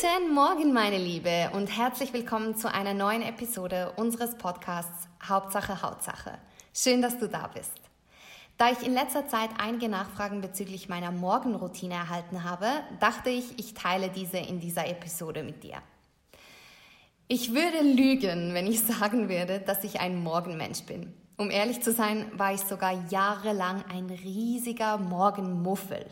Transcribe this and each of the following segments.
Guten Morgen, meine Liebe, und herzlich willkommen zu einer neuen Episode unseres Podcasts Hauptsache Hautsache. Schön, dass du da bist. Da ich in letzter Zeit einige Nachfragen bezüglich meiner Morgenroutine erhalten habe, dachte ich, ich teile diese in dieser Episode mit dir. Ich würde lügen, wenn ich sagen würde, dass ich ein Morgenmensch bin. Um ehrlich zu sein, war ich sogar jahrelang ein riesiger Morgenmuffel.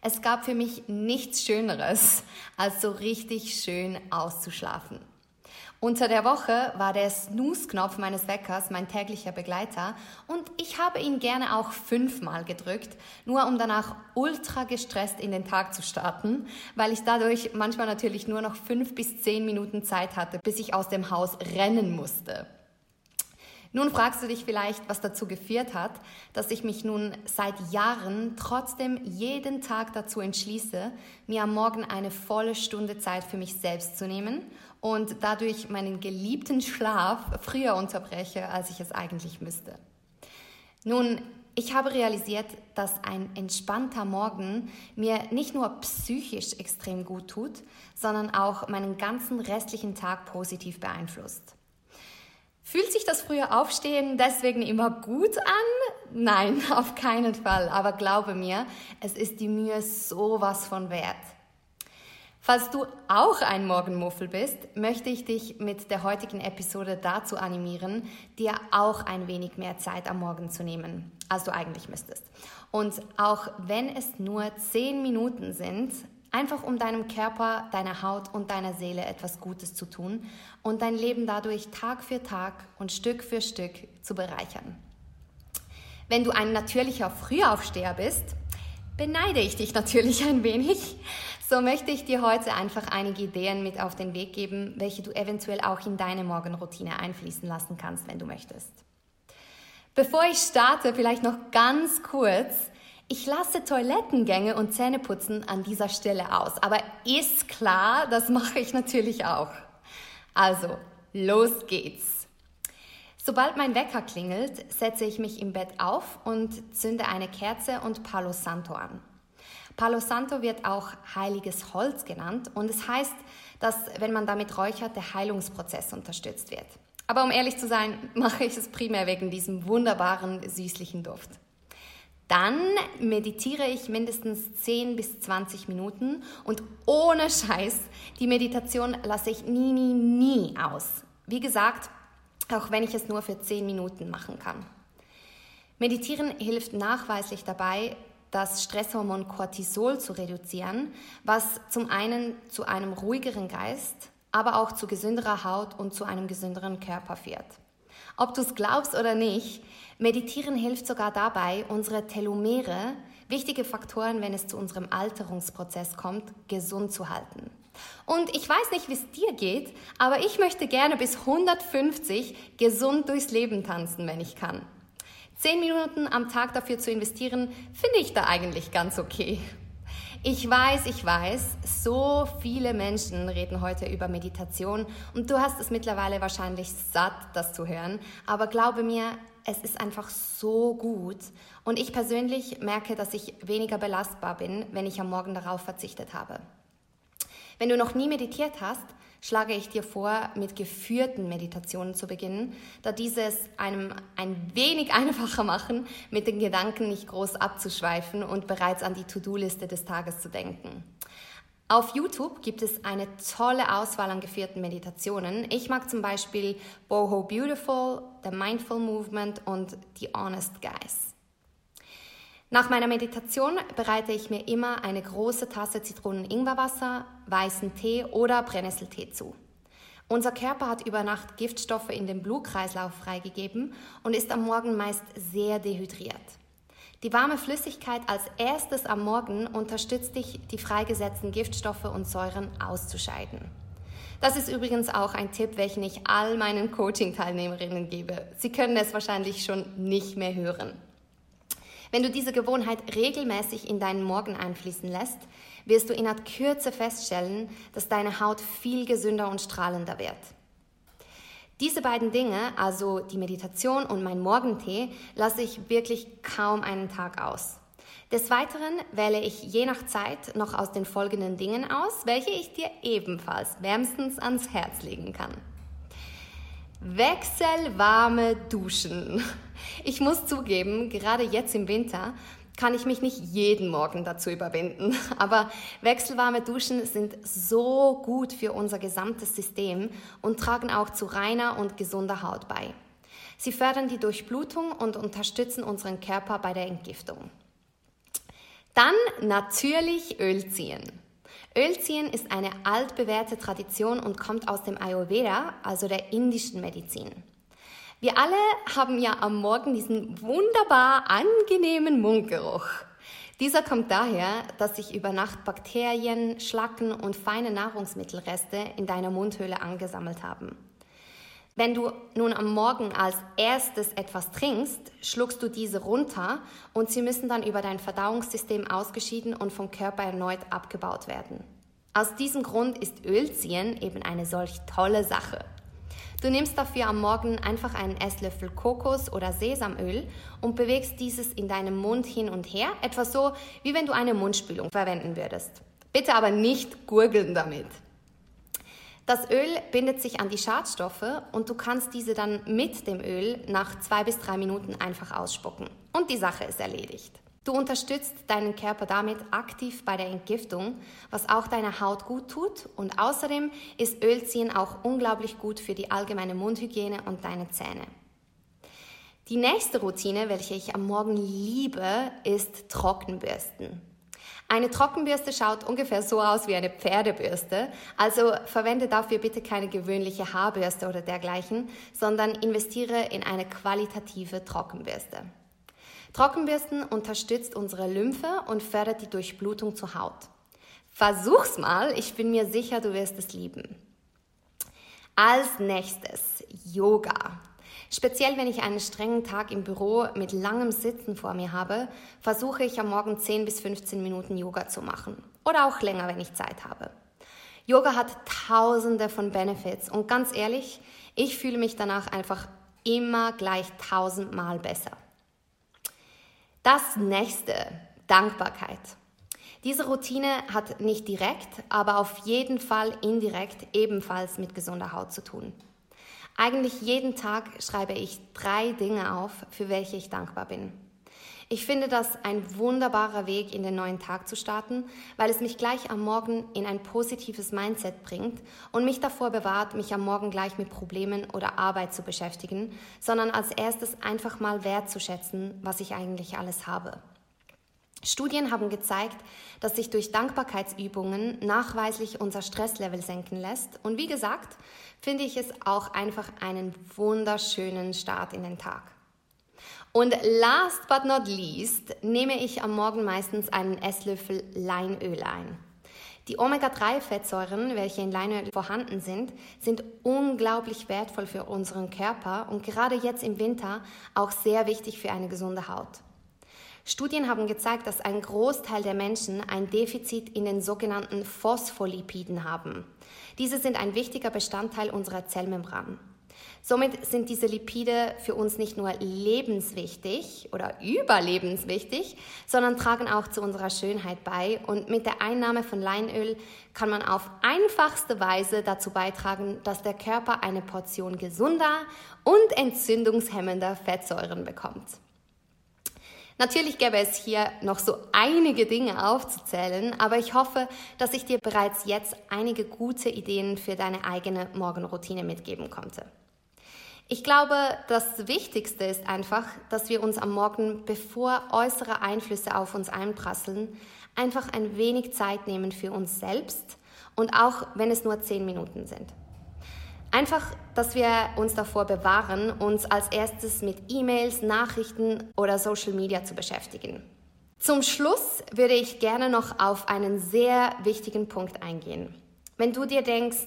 Es gab für mich nichts Schöneres, als so richtig schön auszuschlafen. Unter der Woche war der Snooze-Knopf meines Weckers mein täglicher Begleiter und ich habe ihn gerne auch fünfmal gedrückt, nur um danach ultra gestresst in den Tag zu starten, weil ich dadurch manchmal natürlich nur noch fünf bis zehn Minuten Zeit hatte, bis ich aus dem Haus rennen musste. Nun fragst du dich vielleicht, was dazu geführt hat, dass ich mich nun seit Jahren trotzdem jeden Tag dazu entschließe, mir am Morgen eine volle Stunde Zeit für mich selbst zu nehmen und dadurch meinen geliebten Schlaf früher unterbreche, als ich es eigentlich müsste. Nun, ich habe realisiert, dass ein entspannter Morgen mir nicht nur psychisch extrem gut tut, sondern auch meinen ganzen restlichen Tag positiv beeinflusst. Fühlt sich das frühe Aufstehen deswegen immer gut an? Nein, auf keinen Fall. Aber glaube mir, es ist die Mühe sowas von wert. Falls du auch ein Morgenmuffel bist, möchte ich dich mit der heutigen Episode dazu animieren, dir auch ein wenig mehr Zeit am Morgen zu nehmen, als du eigentlich müsstest. Und auch wenn es nur zehn Minuten sind, Einfach um deinem Körper, deiner Haut und deiner Seele etwas Gutes zu tun und dein Leben dadurch Tag für Tag und Stück für Stück zu bereichern. Wenn du ein natürlicher Frühaufsteher bist, beneide ich dich natürlich ein wenig. So möchte ich dir heute einfach einige Ideen mit auf den Weg geben, welche du eventuell auch in deine Morgenroutine einfließen lassen kannst, wenn du möchtest. Bevor ich starte, vielleicht noch ganz kurz, ich lasse Toilettengänge und Zähneputzen an dieser Stelle aus, aber ist klar, das mache ich natürlich auch. Also, los geht's. Sobald mein Wecker klingelt, setze ich mich im Bett auf und zünde eine Kerze und Palo Santo an. Palo Santo wird auch heiliges Holz genannt und es heißt, dass wenn man damit räuchert, der Heilungsprozess unterstützt wird. Aber um ehrlich zu sein, mache ich es primär wegen diesem wunderbaren, süßlichen Duft. Dann meditiere ich mindestens 10 bis 20 Minuten und ohne Scheiß, die Meditation lasse ich nie, nie, nie aus. Wie gesagt, auch wenn ich es nur für 10 Minuten machen kann. Meditieren hilft nachweislich dabei, das Stresshormon Cortisol zu reduzieren, was zum einen zu einem ruhigeren Geist, aber auch zu gesünderer Haut und zu einem gesünderen Körper führt. Ob du es glaubst oder nicht, Meditieren hilft sogar dabei, unsere Telomere, wichtige Faktoren, wenn es zu unserem Alterungsprozess kommt, gesund zu halten. Und ich weiß nicht, wie es dir geht, aber ich möchte gerne bis 150 gesund durchs Leben tanzen, wenn ich kann. Zehn Minuten am Tag dafür zu investieren, finde ich da eigentlich ganz okay. Ich weiß, ich weiß, so viele Menschen reden heute über Meditation und du hast es mittlerweile wahrscheinlich satt, das zu hören. Aber glaube mir, es ist einfach so gut. Und ich persönlich merke, dass ich weniger belastbar bin, wenn ich am Morgen darauf verzichtet habe. Wenn du noch nie meditiert hast, schlage ich dir vor, mit geführten Meditationen zu beginnen, da dieses einem ein wenig einfacher machen, mit den Gedanken nicht groß abzuschweifen und bereits an die To-Do-Liste des Tages zu denken. Auf YouTube gibt es eine tolle Auswahl an geführten Meditationen. Ich mag zum Beispiel Boho Beautiful, The Mindful Movement und The Honest Guys. Nach meiner Meditation bereite ich mir immer eine große Tasse Zitronen-Ingwerwasser, weißen Tee oder Brennnesseltee zu. Unser Körper hat über Nacht Giftstoffe in den Blutkreislauf freigegeben und ist am Morgen meist sehr dehydriert. Die warme Flüssigkeit als erstes am Morgen unterstützt dich, die freigesetzten Giftstoffe und Säuren auszuscheiden. Das ist übrigens auch ein Tipp, welchen ich all meinen Coaching-Teilnehmerinnen gebe. Sie können es wahrscheinlich schon nicht mehr hören. Wenn du diese Gewohnheit regelmäßig in deinen Morgen einfließen lässt, wirst du in der Kürze feststellen, dass deine Haut viel gesünder und strahlender wird. Diese beiden Dinge, also die Meditation und mein Morgentee, lasse ich wirklich kaum einen Tag aus. Des Weiteren wähle ich je nach Zeit noch aus den folgenden Dingen aus, welche ich dir ebenfalls wärmstens ans Herz legen kann. Wechselwarme Duschen. Ich muss zugeben, gerade jetzt im Winter kann ich mich nicht jeden Morgen dazu überwinden. Aber wechselwarme Duschen sind so gut für unser gesamtes System und tragen auch zu reiner und gesunder Haut bei. Sie fördern die Durchblutung und unterstützen unseren Körper bei der Entgiftung. Dann natürlich Öl ziehen. Ölziehen ist eine altbewährte Tradition und kommt aus dem Ayurveda, also der indischen Medizin. Wir alle haben ja am Morgen diesen wunderbar angenehmen Mundgeruch. Dieser kommt daher, dass sich über Nacht Bakterien, Schlacken und feine Nahrungsmittelreste in deiner Mundhöhle angesammelt haben. Wenn du nun am Morgen als erstes etwas trinkst, schluckst du diese runter und sie müssen dann über dein Verdauungssystem ausgeschieden und vom Körper erneut abgebaut werden. Aus diesem Grund ist Ölziehen eben eine solch tolle Sache. Du nimmst dafür am Morgen einfach einen Esslöffel Kokos- oder Sesamöl und bewegst dieses in deinem Mund hin und her, etwa so, wie wenn du eine Mundspülung verwenden würdest. Bitte aber nicht gurgeln damit. Das Öl bindet sich an die Schadstoffe und du kannst diese dann mit dem Öl nach zwei bis drei Minuten einfach ausspucken. Und die Sache ist erledigt. Du unterstützt deinen Körper damit aktiv bei der Entgiftung, was auch deiner Haut gut tut. Und außerdem ist Ölziehen auch unglaublich gut für die allgemeine Mundhygiene und deine Zähne. Die nächste Routine, welche ich am Morgen liebe, ist Trockenbürsten. Eine Trockenbürste schaut ungefähr so aus wie eine Pferdebürste, also verwende dafür bitte keine gewöhnliche Haarbürste oder dergleichen, sondern investiere in eine qualitative Trockenbürste. Trockenbürsten unterstützt unsere Lymphe und fördert die Durchblutung zur Haut. Versuch's mal, ich bin mir sicher, du wirst es lieben. Als nächstes Yoga. Speziell wenn ich einen strengen Tag im Büro mit langem Sitzen vor mir habe, versuche ich am Morgen 10 bis 15 Minuten Yoga zu machen. Oder auch länger, wenn ich Zeit habe. Yoga hat tausende von Benefits und ganz ehrlich, ich fühle mich danach einfach immer gleich tausendmal besser. Das nächste, Dankbarkeit. Diese Routine hat nicht direkt, aber auf jeden Fall indirekt ebenfalls mit gesunder Haut zu tun. Eigentlich jeden Tag schreibe ich drei Dinge auf, für welche ich dankbar bin. Ich finde das ein wunderbarer Weg, in den neuen Tag zu starten, weil es mich gleich am Morgen in ein positives Mindset bringt und mich davor bewahrt, mich am Morgen gleich mit Problemen oder Arbeit zu beschäftigen, sondern als erstes einfach mal wertzuschätzen, was ich eigentlich alles habe. Studien haben gezeigt, dass sich durch Dankbarkeitsübungen nachweislich unser Stresslevel senken lässt. Und wie gesagt, finde ich es auch einfach einen wunderschönen Start in den Tag. Und last but not least nehme ich am Morgen meistens einen Esslöffel Leinöl ein. Die Omega-3-Fettsäuren, welche in Leinöl vorhanden sind, sind unglaublich wertvoll für unseren Körper und gerade jetzt im Winter auch sehr wichtig für eine gesunde Haut. Studien haben gezeigt, dass ein Großteil der Menschen ein Defizit in den sogenannten Phospholipiden haben. Diese sind ein wichtiger Bestandteil unserer Zellmembran. Somit sind diese Lipide für uns nicht nur lebenswichtig oder überlebenswichtig, sondern tragen auch zu unserer Schönheit bei. Und mit der Einnahme von Leinöl kann man auf einfachste Weise dazu beitragen, dass der Körper eine Portion gesunder und entzündungshemmender Fettsäuren bekommt. Natürlich gäbe es hier noch so einige Dinge aufzuzählen, aber ich hoffe, dass ich dir bereits jetzt einige gute Ideen für deine eigene Morgenroutine mitgeben konnte. Ich glaube, das Wichtigste ist einfach, dass wir uns am Morgen, bevor äußere Einflüsse auf uns einprasseln, einfach ein wenig Zeit nehmen für uns selbst und auch wenn es nur zehn Minuten sind. Einfach, dass wir uns davor bewahren, uns als erstes mit E-Mails, Nachrichten oder Social Media zu beschäftigen. Zum Schluss würde ich gerne noch auf einen sehr wichtigen Punkt eingehen. Wenn du dir denkst,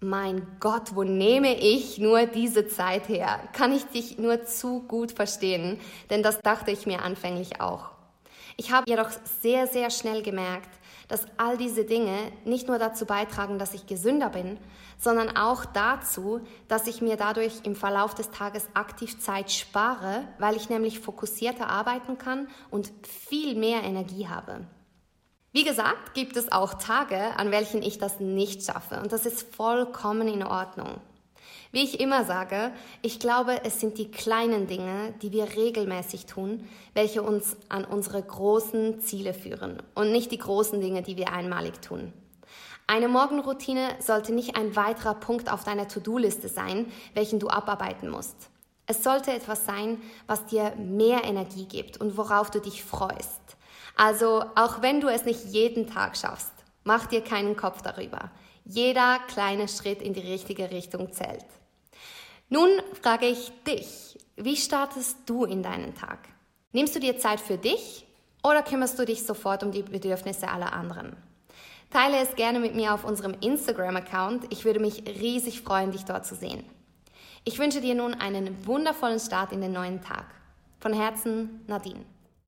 mein Gott, wo nehme ich nur diese Zeit her? Kann ich dich nur zu gut verstehen, denn das dachte ich mir anfänglich auch. Ich habe jedoch sehr, sehr schnell gemerkt, dass all diese Dinge nicht nur dazu beitragen, dass ich gesünder bin, sondern auch dazu, dass ich mir dadurch im Verlauf des Tages aktiv Zeit spare, weil ich nämlich fokussierter arbeiten kann und viel mehr Energie habe. Wie gesagt, gibt es auch Tage, an welchen ich das nicht schaffe und das ist vollkommen in Ordnung. Wie ich immer sage, ich glaube, es sind die kleinen Dinge, die wir regelmäßig tun, welche uns an unsere großen Ziele führen und nicht die großen Dinge, die wir einmalig tun. Eine Morgenroutine sollte nicht ein weiterer Punkt auf deiner To-Do-Liste sein, welchen du abarbeiten musst. Es sollte etwas sein, was dir mehr Energie gibt und worauf du dich freust. Also auch wenn du es nicht jeden Tag schaffst, mach dir keinen Kopf darüber. Jeder kleine Schritt in die richtige Richtung zählt. Nun frage ich dich, wie startest du in deinen Tag? Nimmst du dir Zeit für dich oder kümmerst du dich sofort um die Bedürfnisse aller anderen? Teile es gerne mit mir auf unserem Instagram-Account. Ich würde mich riesig freuen, dich dort zu sehen. Ich wünsche dir nun einen wundervollen Start in den neuen Tag. Von Herzen, Nadine.